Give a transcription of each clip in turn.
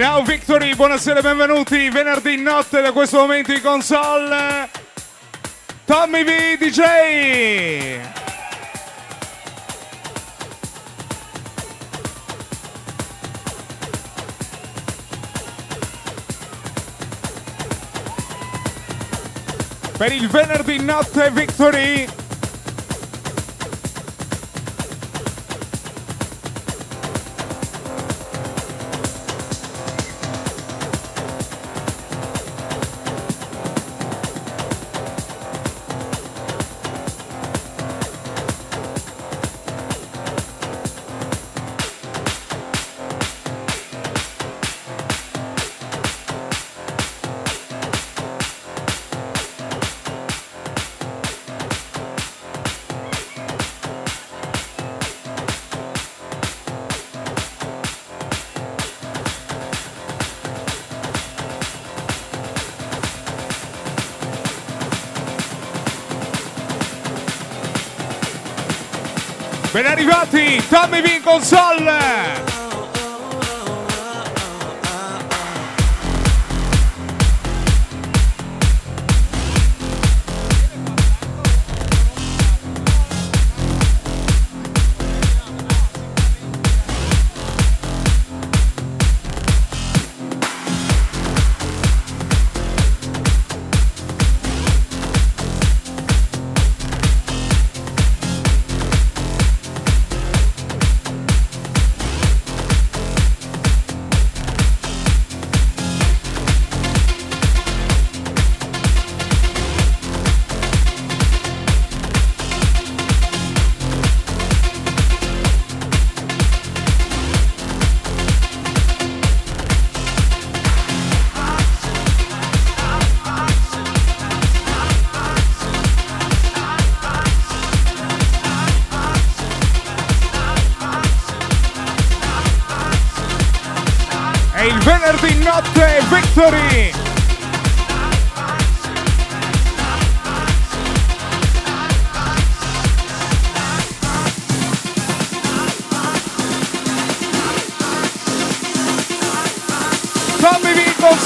Now Victory, buonasera e benvenuti. Venerdì notte da questo momento in console. Tommy V DJ. per il venerdì notte Victory arrivati Tommy Vinconsol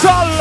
That's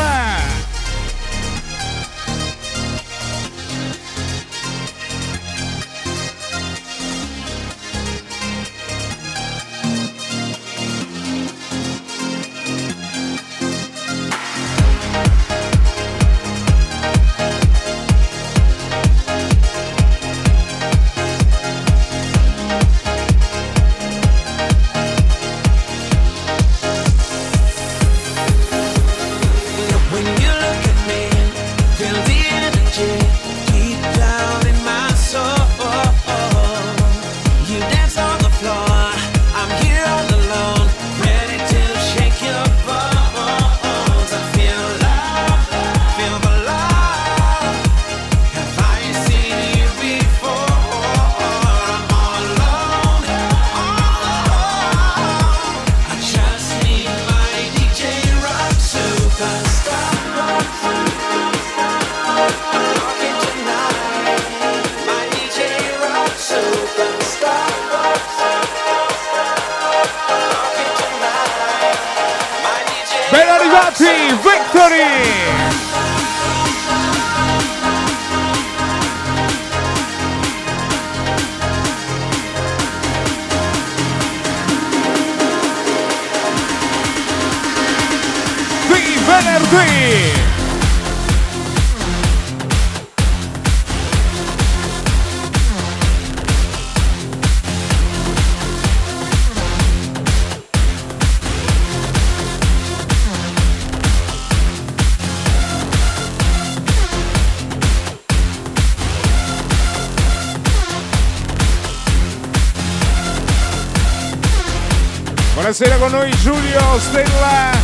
con noi Giulio Stella.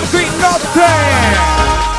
Venerdì notte!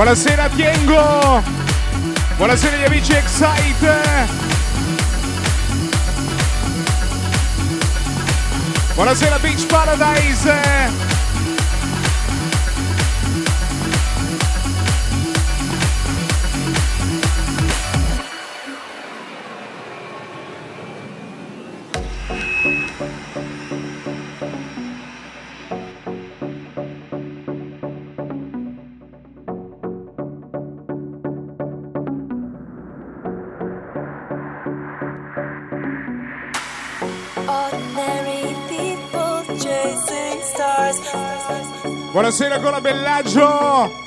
Buonasera Tiengo! Buonasera agli amici Excite! Buonasera Beach Paradise! Buonasera con la Bellaggio!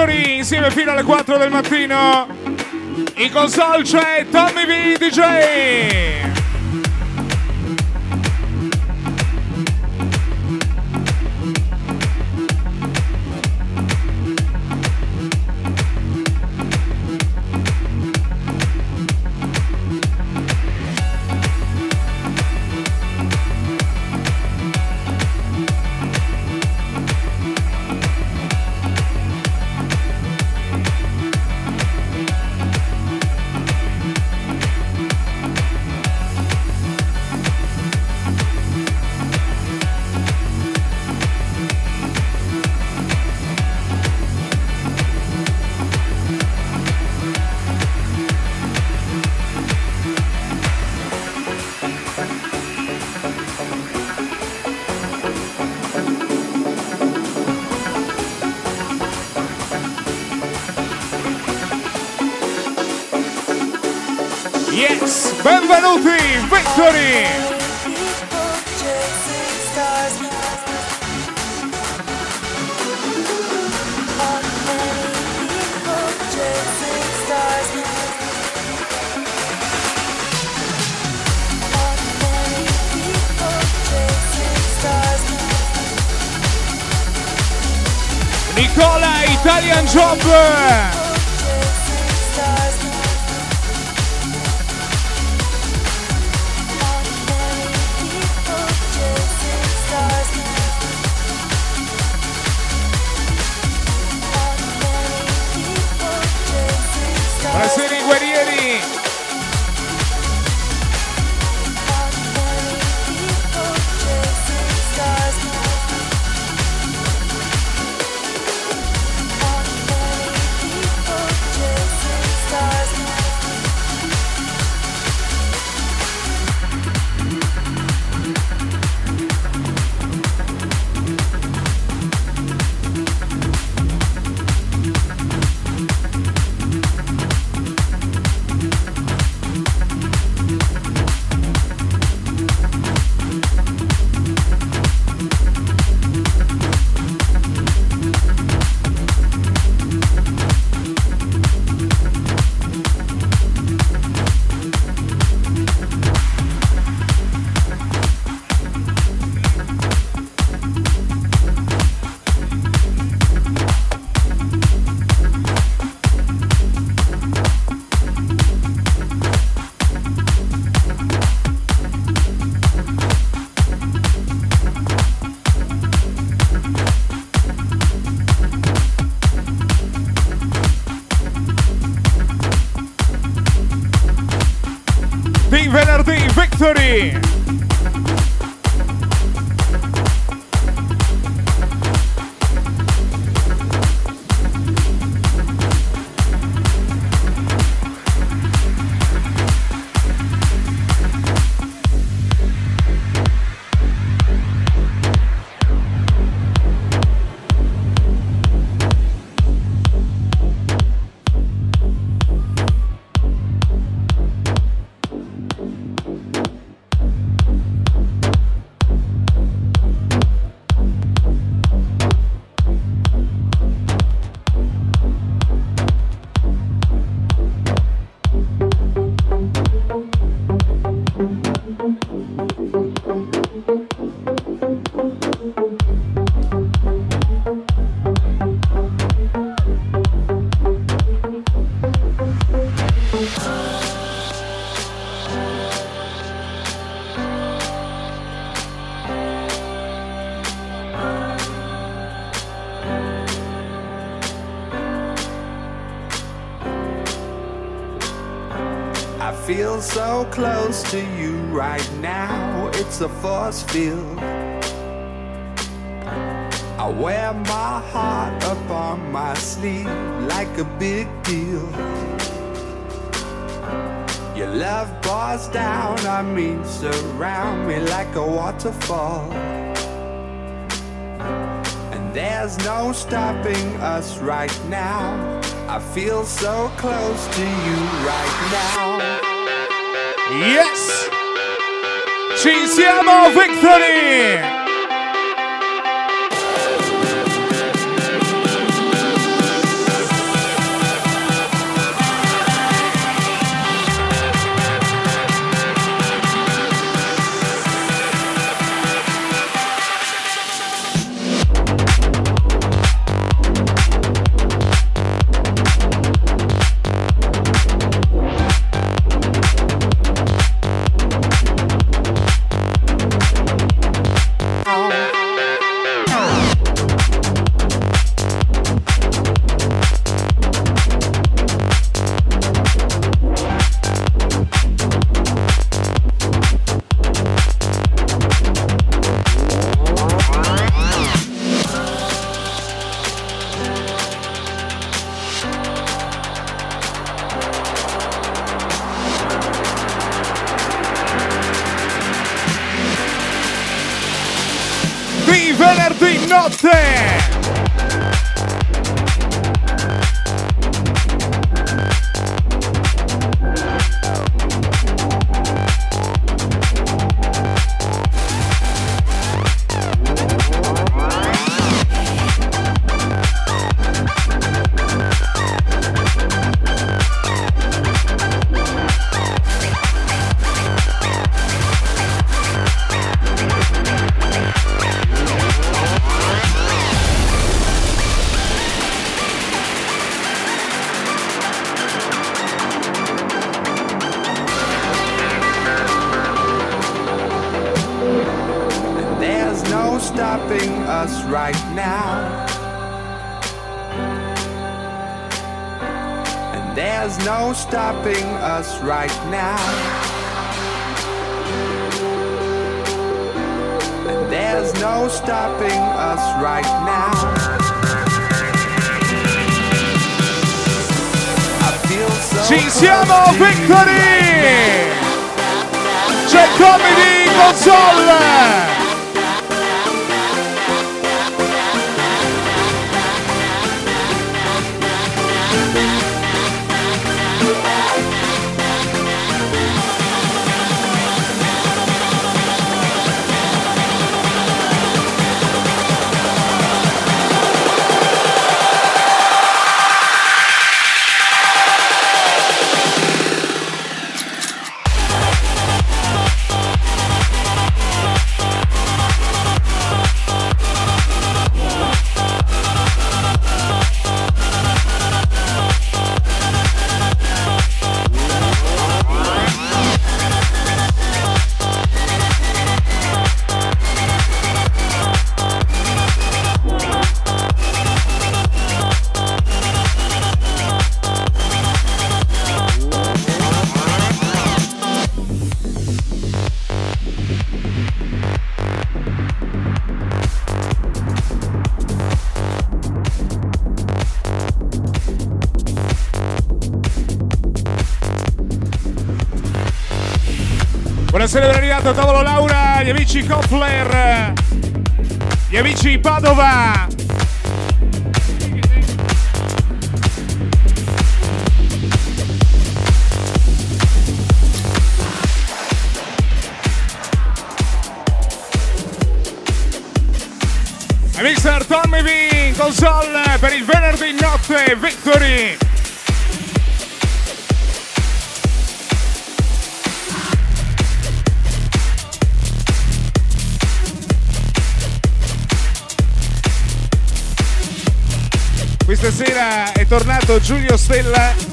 Victory insieme fino alle 4 del mattino. In console c'è Tommy V DJ. Victory! Close to you right now. It's a force field. I wear my heart up on my sleeve like a big deal. Your love pours down on me, surround me like a waterfall. And there's no stopping us right now. I feel so close to you right now. Yes! Ci siamo, Victory! Buonasera ben arrivato a tavolo Laura, gli amici Koffler, gli amici Padova. E Mr. Tommy V in console per il venerdì notte Victory. Sera è tornato Giulio Stella.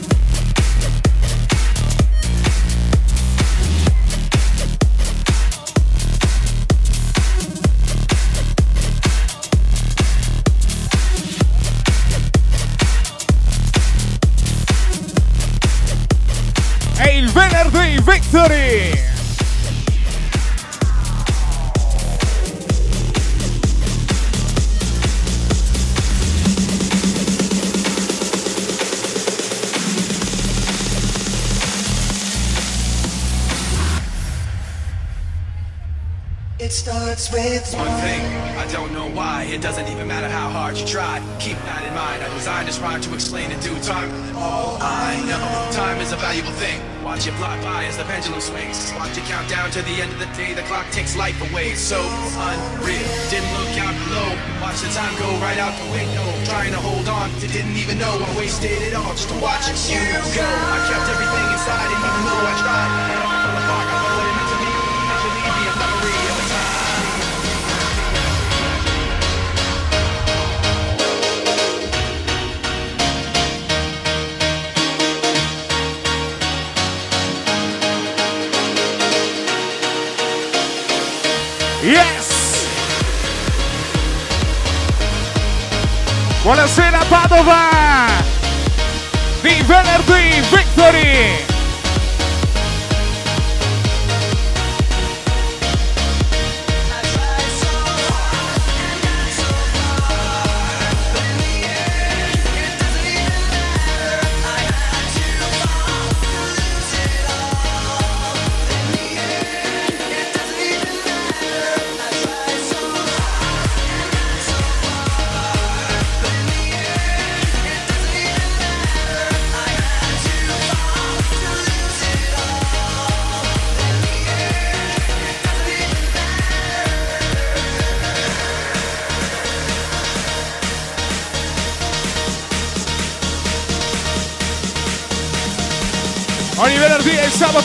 It doesn't even matter how hard you try. Keep that in mind. I designed this rhyme to explain in due time. All I know, time is a valuable thing. Watch it fly by as the pendulum swings. Watch it count down to the end of the day. The clock takes life away. So unreal. Didn't look out below. Watch the time go right out the window. Trying to hold on to didn't even know I wasted it all just to watch it. you go. I kept everything inside, and even though I tried, Buonasera Padova! Di venerdì Victory!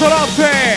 E sabato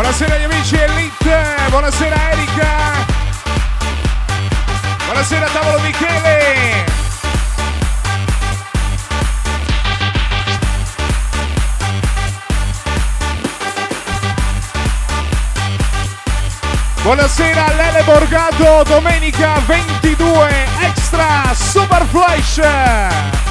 Buonasera agli amici Elite, buonasera Erika, buonasera Tavolo Michele. Buonasera Lele Borgato, domenica 22 extra Super Flash.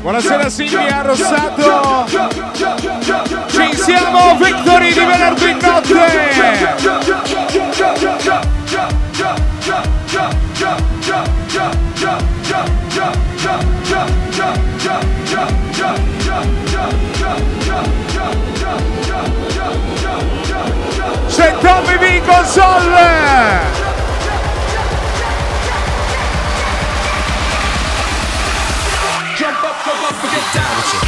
Buonasera Silvia Rossato Ci siamo Victory di venerdì notte C'è Tommy V console Go up and get down.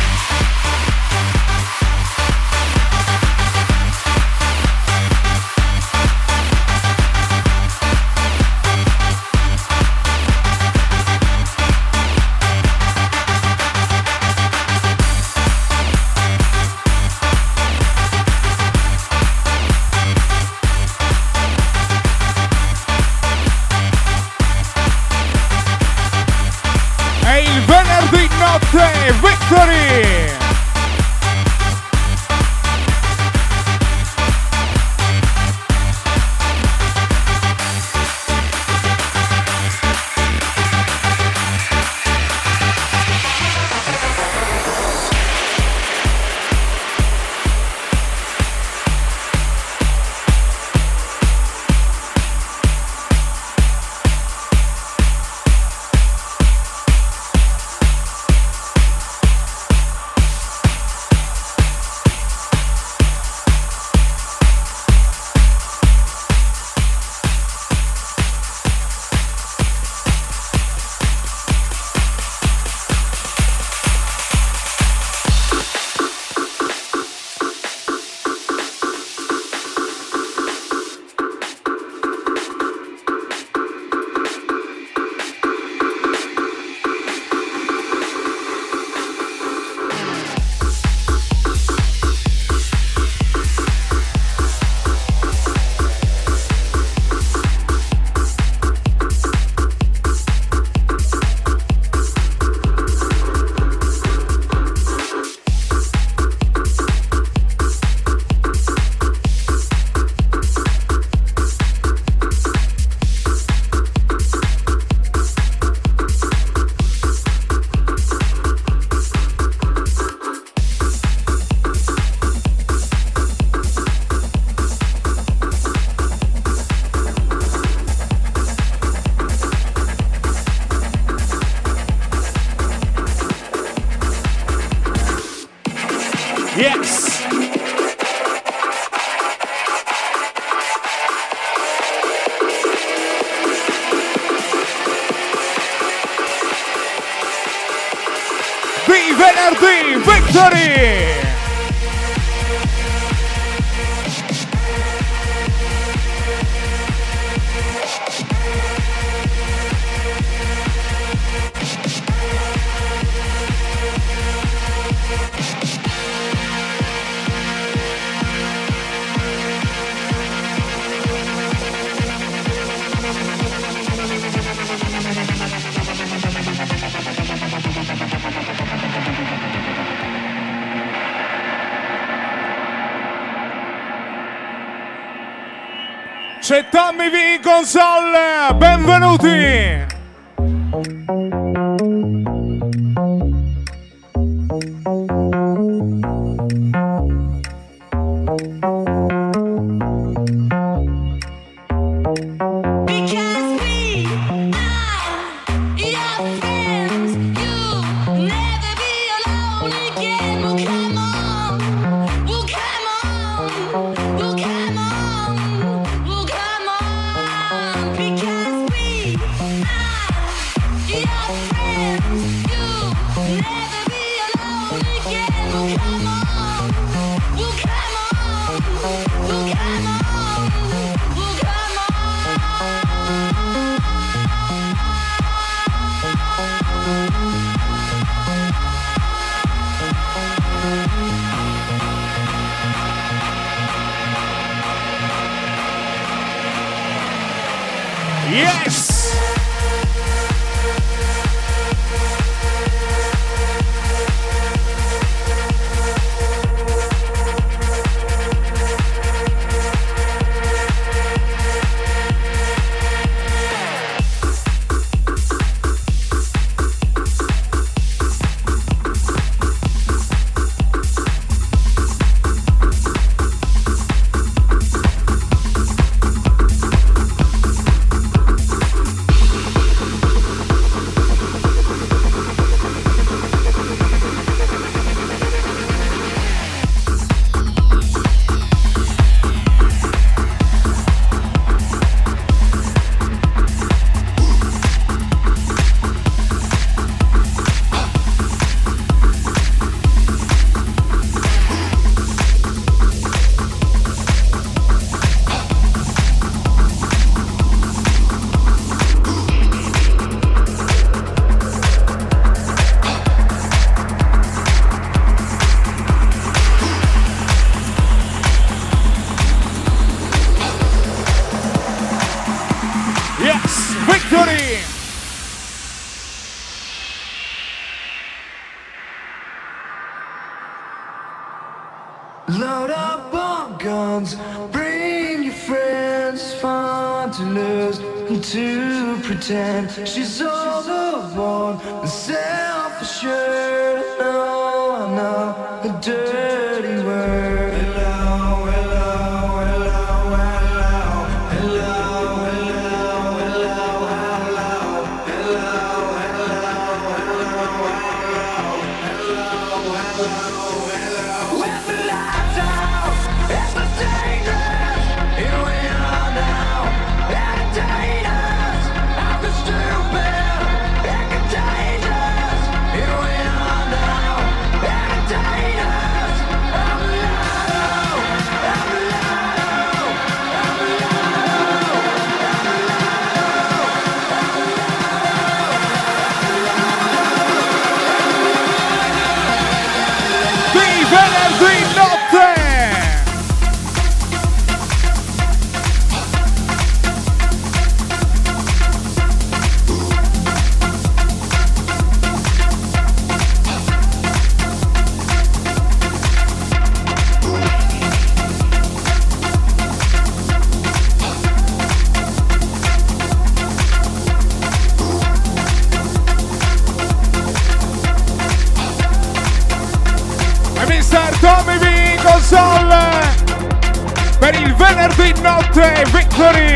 Notte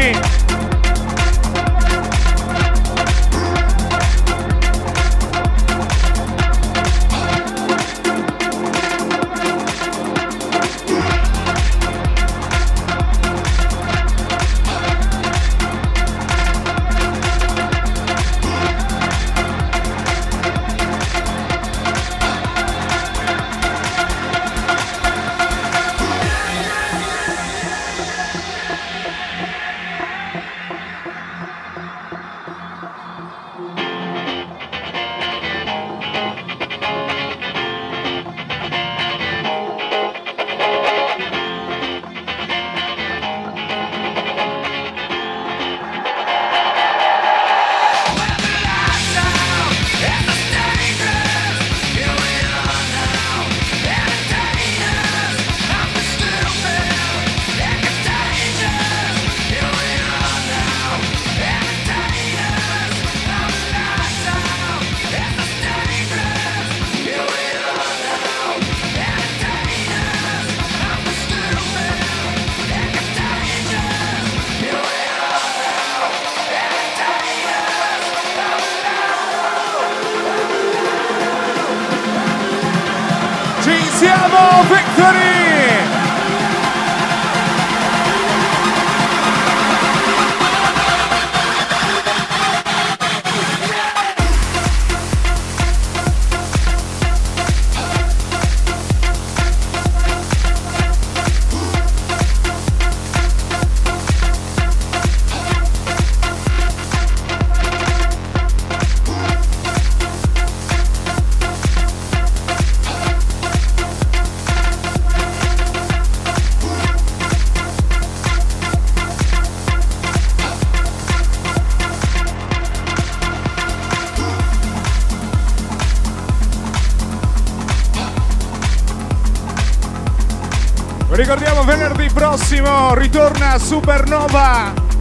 venerdì prossimo ritorna Supernova.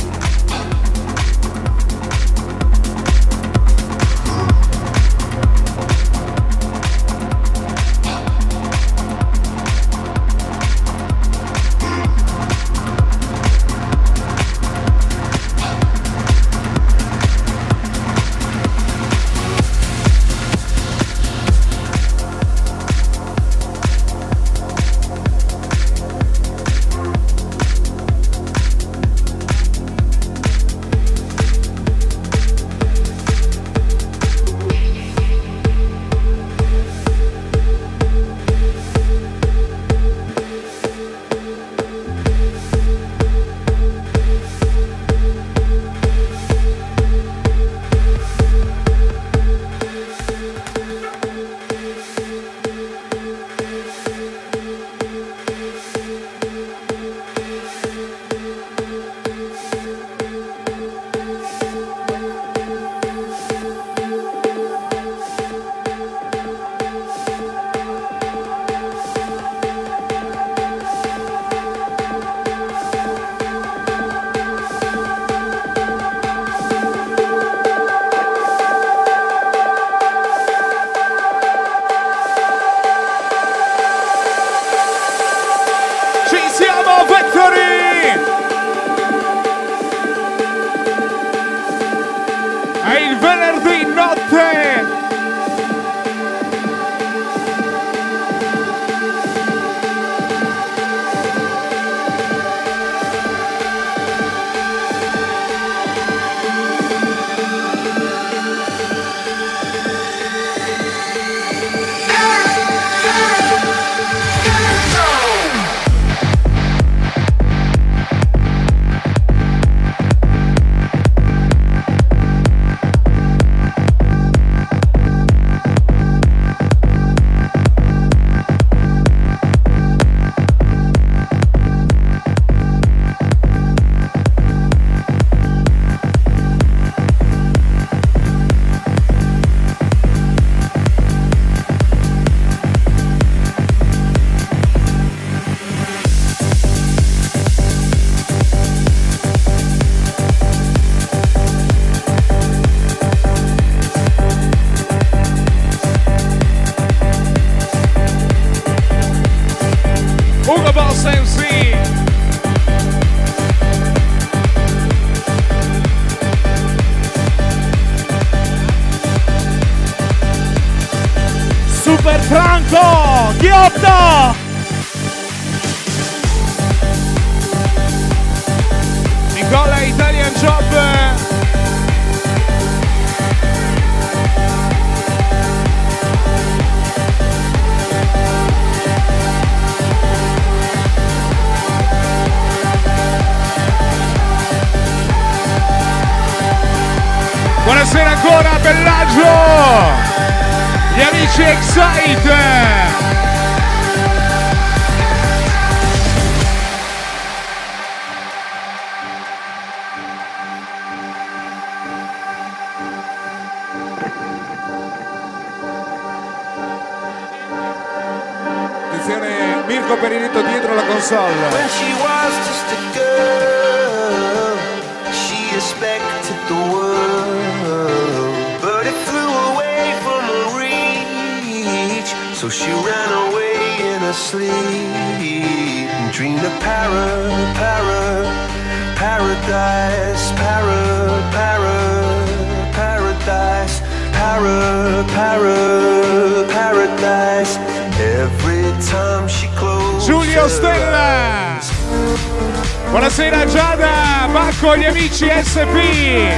SP.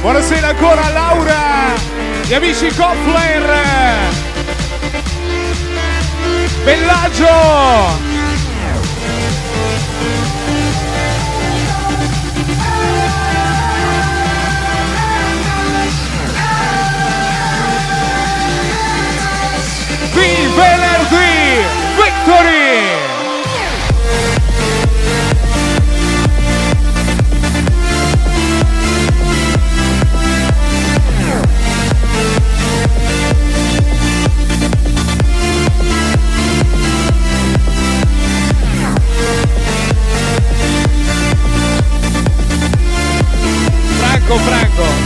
Buonasera ancora Laura, gli amici Koffler. Franco Franco.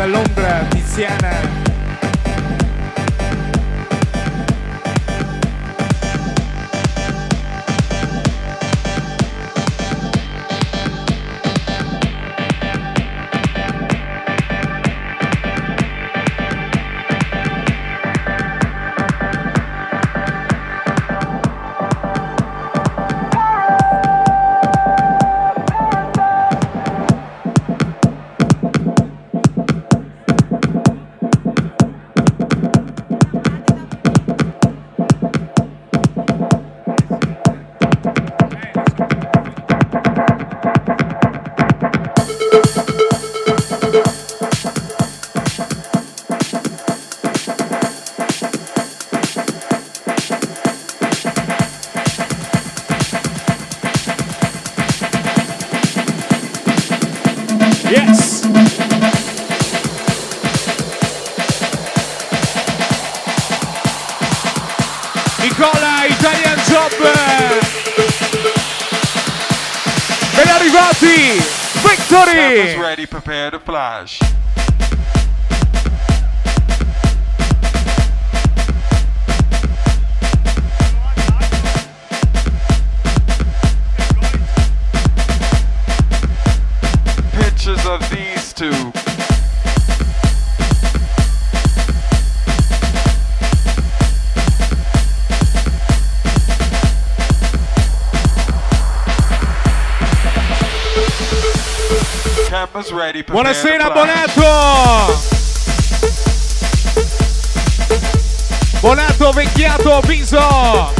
da Londra, Tiziana. was ready, prepare to flash. Buonasera. Bonato! Bonato, vecchiato, viso!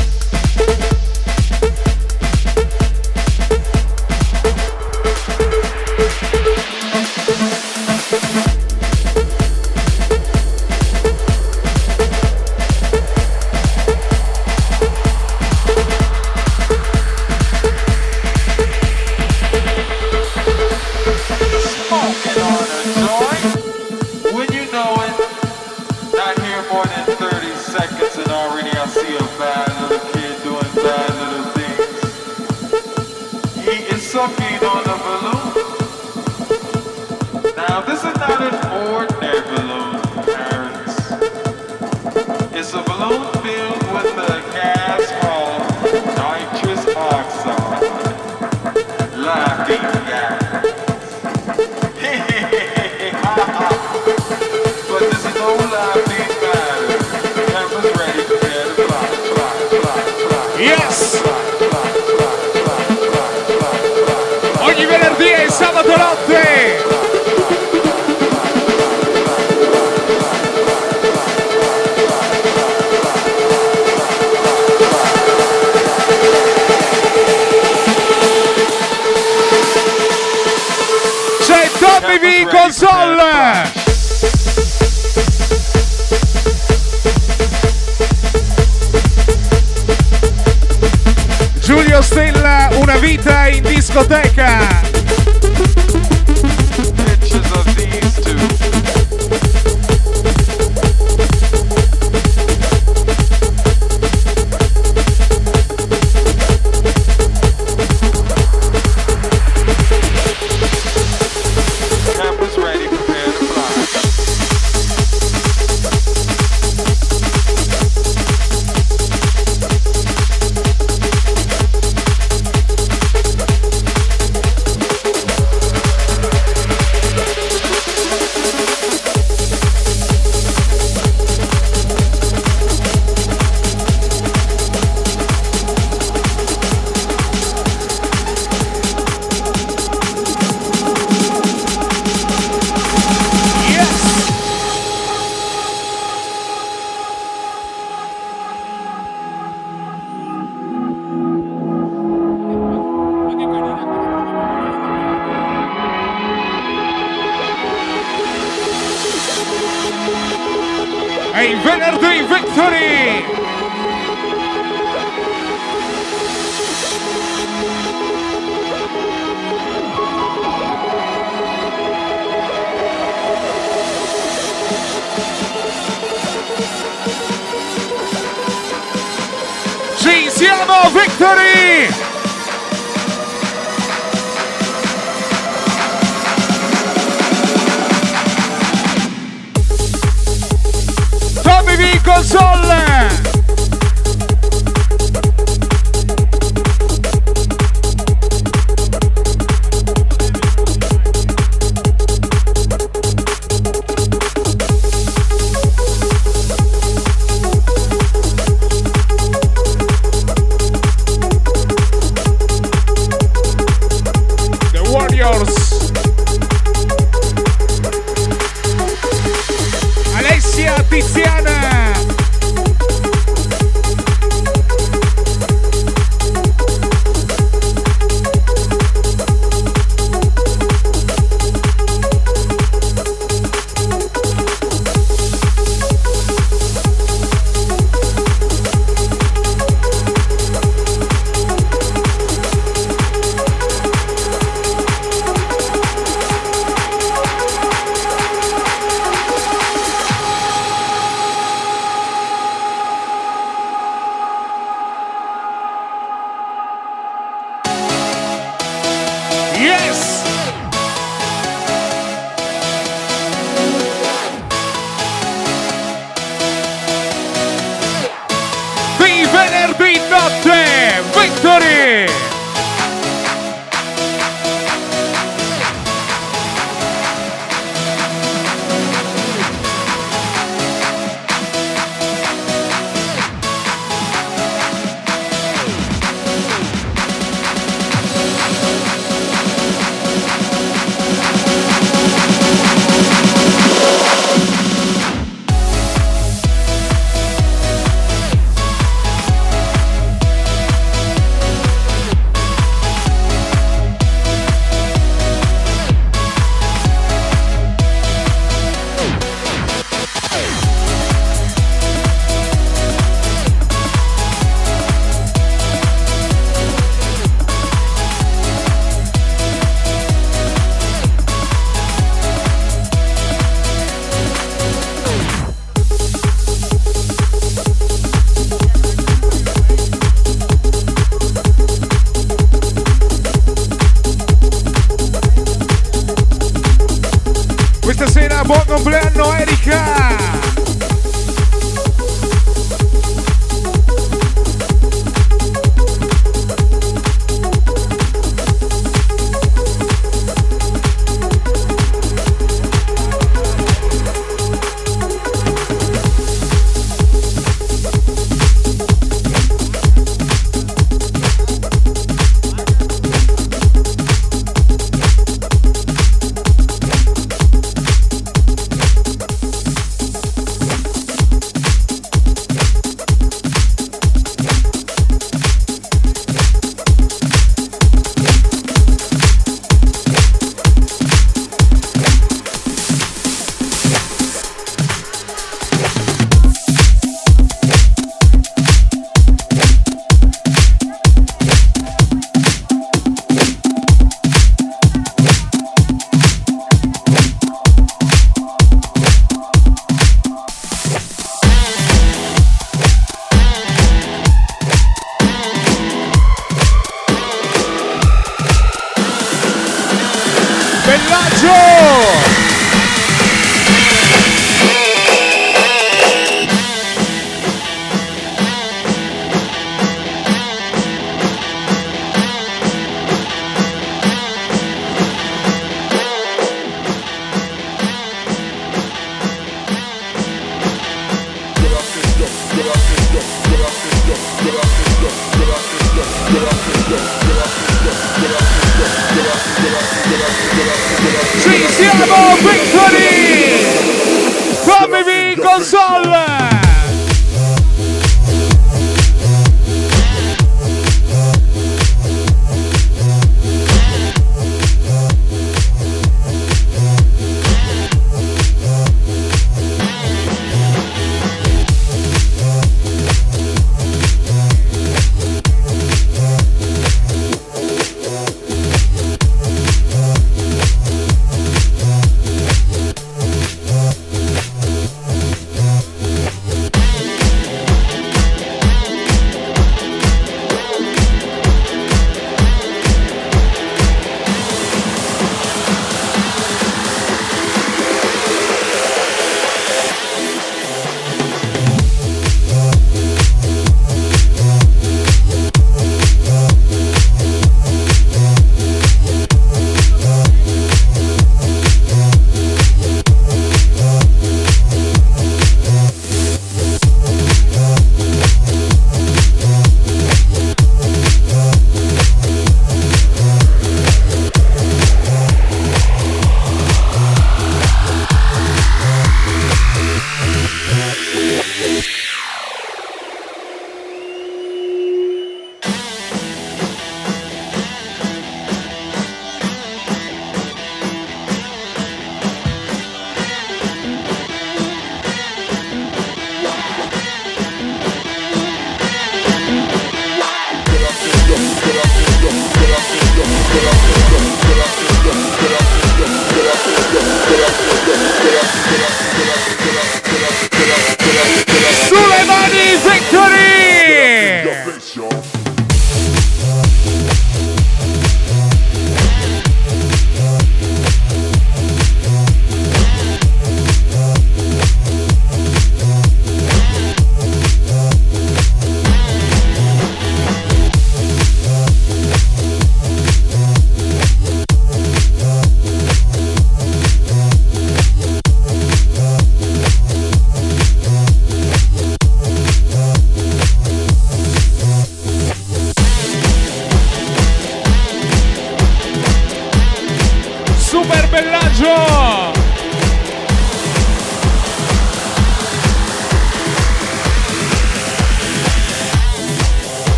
V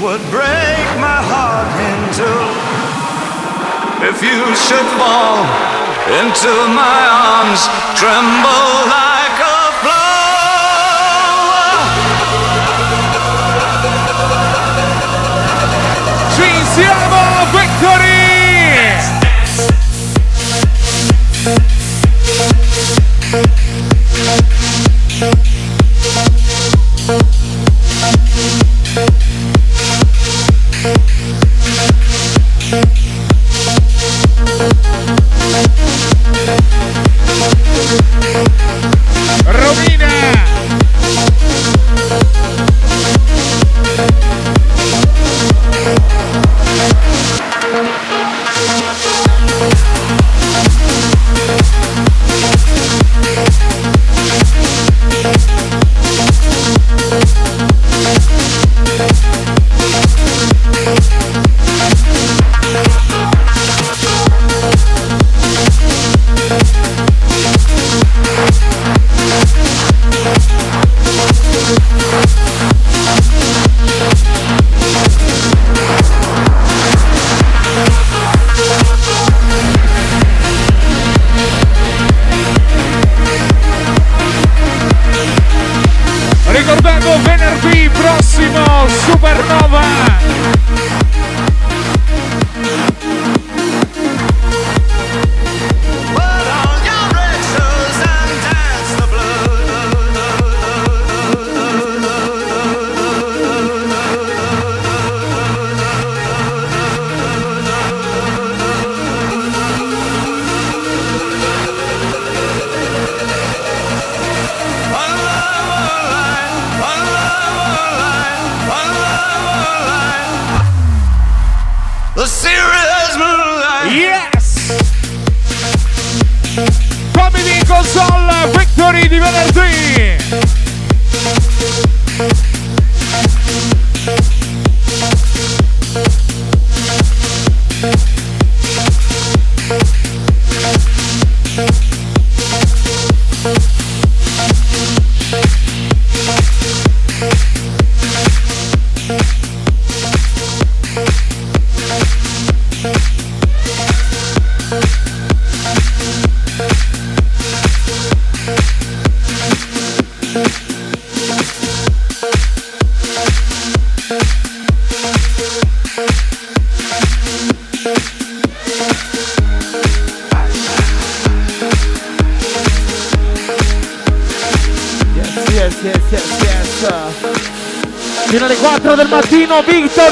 would break my heart in two if you should fall into my arms, tremble.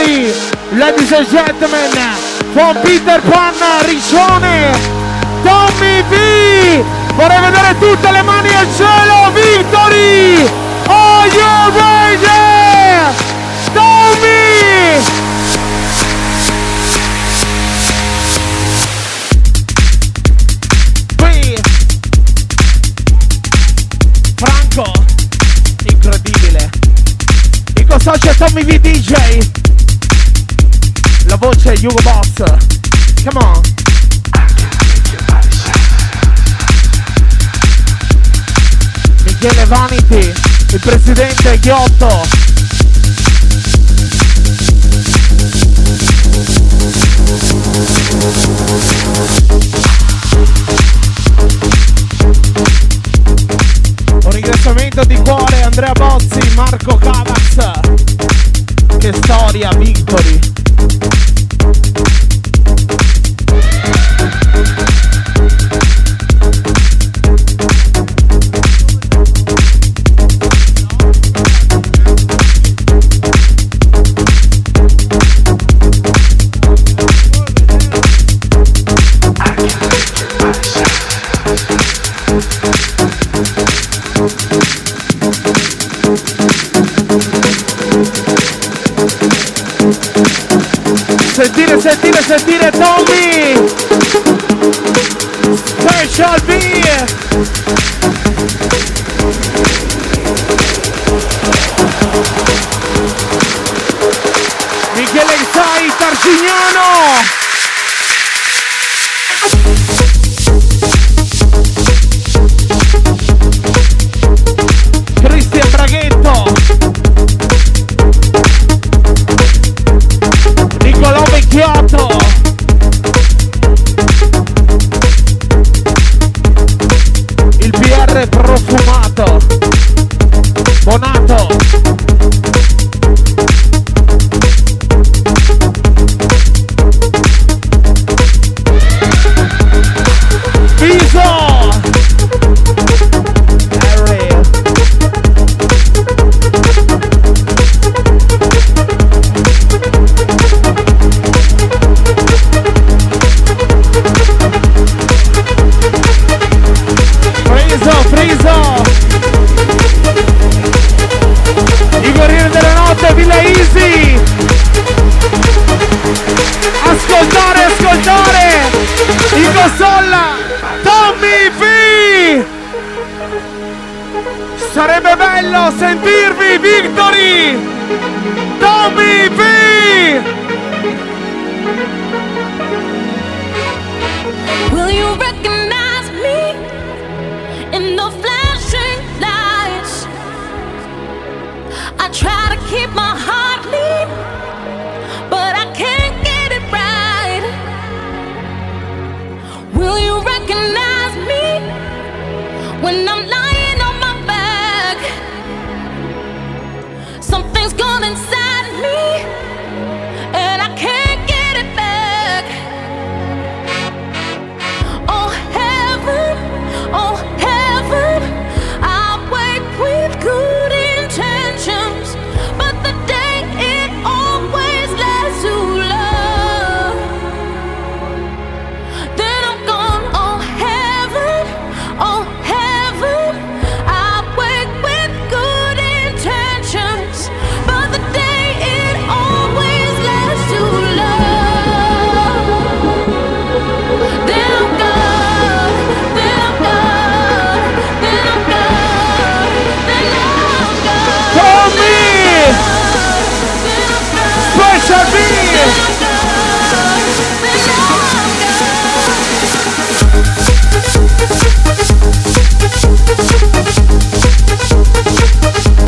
Ladies and gentlemen, from Peter Pan, Riccione, Tommy V! Vorrei vedere tutte le mani al cielo, Victory! Are you ready? Tommy! Franco! Incredibile! Il consorzio Tommy V DJ! La voce è Hugo Boss! Come on! Michele Vanity, il presidente Ghiotto! Un ringraziamento di cuore Andrea Bozzi, Marco Cavax. Che storia, Victory. Sentire, sentire, sentire Tommy! Special B!